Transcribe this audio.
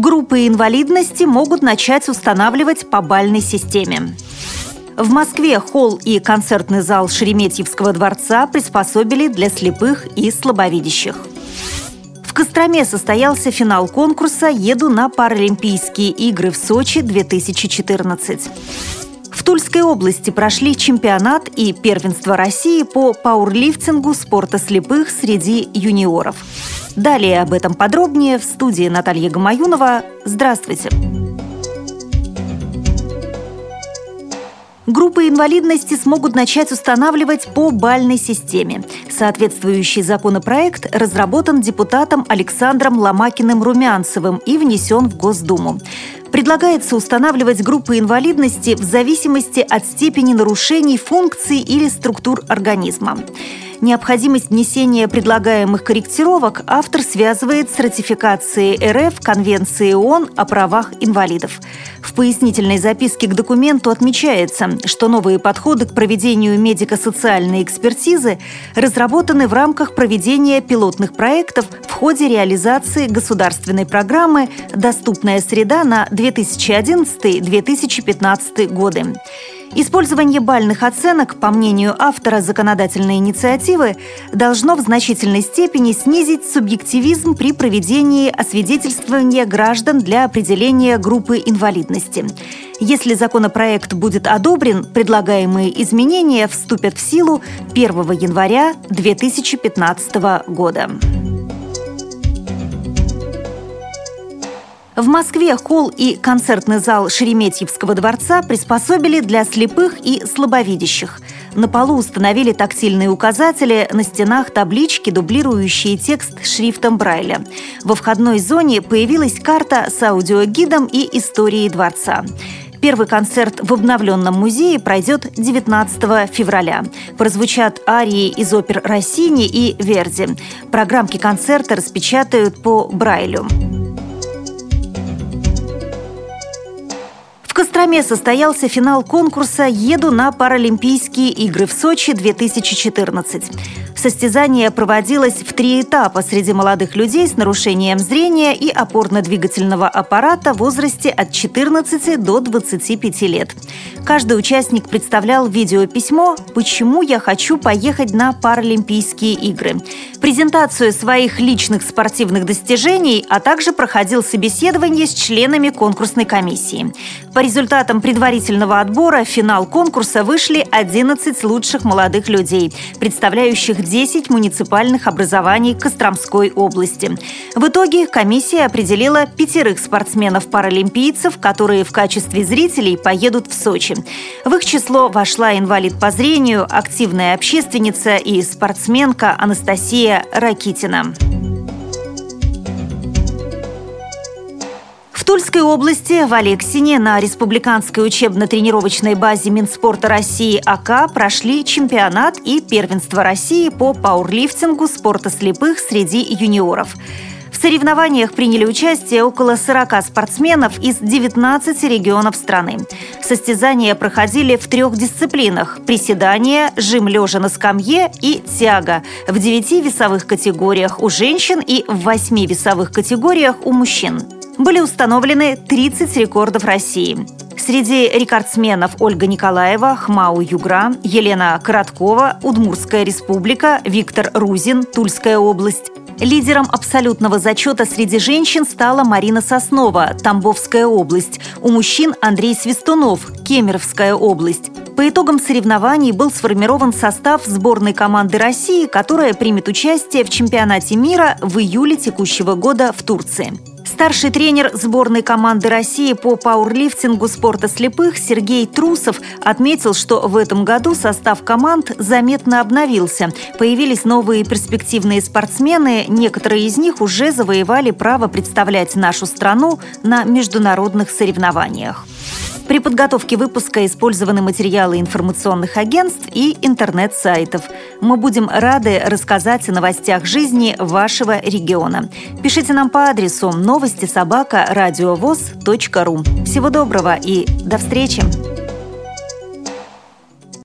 Группы инвалидности могут начать устанавливать по бальной системе. В Москве холл и концертный зал Шереметьевского дворца приспособили для слепых и слабовидящих. В Костроме состоялся финал конкурса «Еду на Паралимпийские игры в Сочи-2014». В Тульской области прошли чемпионат и первенство России по пауэрлифтингу спорта слепых среди юниоров. Далее об этом подробнее в студии Наталья Гамаюнова. Здравствуйте! Группы инвалидности смогут начать устанавливать по бальной системе. Соответствующий законопроект разработан депутатом Александром Ломакиным-Румянцевым и внесен в Госдуму. Предлагается устанавливать группы инвалидности в зависимости от степени нарушений функций или структур организма. Необходимость внесения предлагаемых корректировок автор связывает с ратификацией РФ Конвенции ООН о правах инвалидов. В пояснительной записке к документу отмечается, что новые подходы к проведению медико-социальной экспертизы разработаны в рамках проведения пилотных проектов в ходе реализации государственной программы «Доступная среда» на 2011-2015 годы. Использование бальных оценок, по мнению автора законодательной инициативы, должно в значительной степени снизить субъективизм при проведении освидетельствования граждан для определения группы инвалидности. Если законопроект будет одобрен, предлагаемые изменения вступят в силу 1 января 2015 года. В Москве холл и концертный зал Шереметьевского дворца приспособили для слепых и слабовидящих. На полу установили тактильные указатели, на стенах таблички, дублирующие текст шрифтом Брайля. Во входной зоне появилась карта с аудиогидом и историей дворца. Первый концерт в обновленном музее пройдет 19 февраля. Прозвучат арии из опер Россини и Верди. Программки концерта распечатают по Брайлю. Костроме состоялся финал конкурса «Еду на Паралимпийские игры в Сочи-2014». Состязание проводилось в три этапа среди молодых людей с нарушением зрения и опорно-двигательного аппарата в возрасте от 14 до 25 лет. Каждый участник представлял видеописьмо «Почему я хочу поехать на Паралимпийские игры», презентацию своих личных спортивных достижений, а также проходил собеседование с членами конкурсной комиссии. По результатам предварительного отбора в финал конкурса вышли 11 лучших молодых людей, представляющих 10 муниципальных образований Костромской области. В итоге комиссия определила пятерых спортсменов-паралимпийцев, которые в качестве зрителей поедут в Сочи. В их число вошла инвалид по зрению, активная общественница и спортсменка Анастасия Ракитина. Тульской области в Алексине на республиканской учебно-тренировочной базе Минспорта России АК прошли чемпионат и первенство России по пауэрлифтингу спорта слепых среди юниоров. В соревнованиях приняли участие около 40 спортсменов из 19 регионов страны. Состязания проходили в трех дисциплинах – приседания, жим лежа на скамье и тяга в 9 весовых категориях у женщин и в 8 весовых категориях у мужчин были установлены 30 рекордов России. Среди рекордсменов Ольга Николаева, Хмау Югра, Елена Короткова, Удмурская республика, Виктор Рузин, Тульская область. Лидером абсолютного зачета среди женщин стала Марина Соснова, Тамбовская область. У мужчин Андрей Свистунов, Кемеровская область. По итогам соревнований был сформирован состав сборной команды России, которая примет участие в чемпионате мира в июле текущего года в Турции. Старший тренер сборной команды России по пауэрлифтингу спорта слепых Сергей Трусов отметил, что в этом году состав команд заметно обновился. Появились новые перспективные спортсмены, некоторые из них уже завоевали право представлять нашу страну на международных соревнованиях. При подготовке выпуска использованы материалы информационных агентств и интернет-сайтов. Мы будем рады рассказать о новостях жизни вашего региона. Пишите нам по адресу новости собака ру. Всего доброго и до встречи!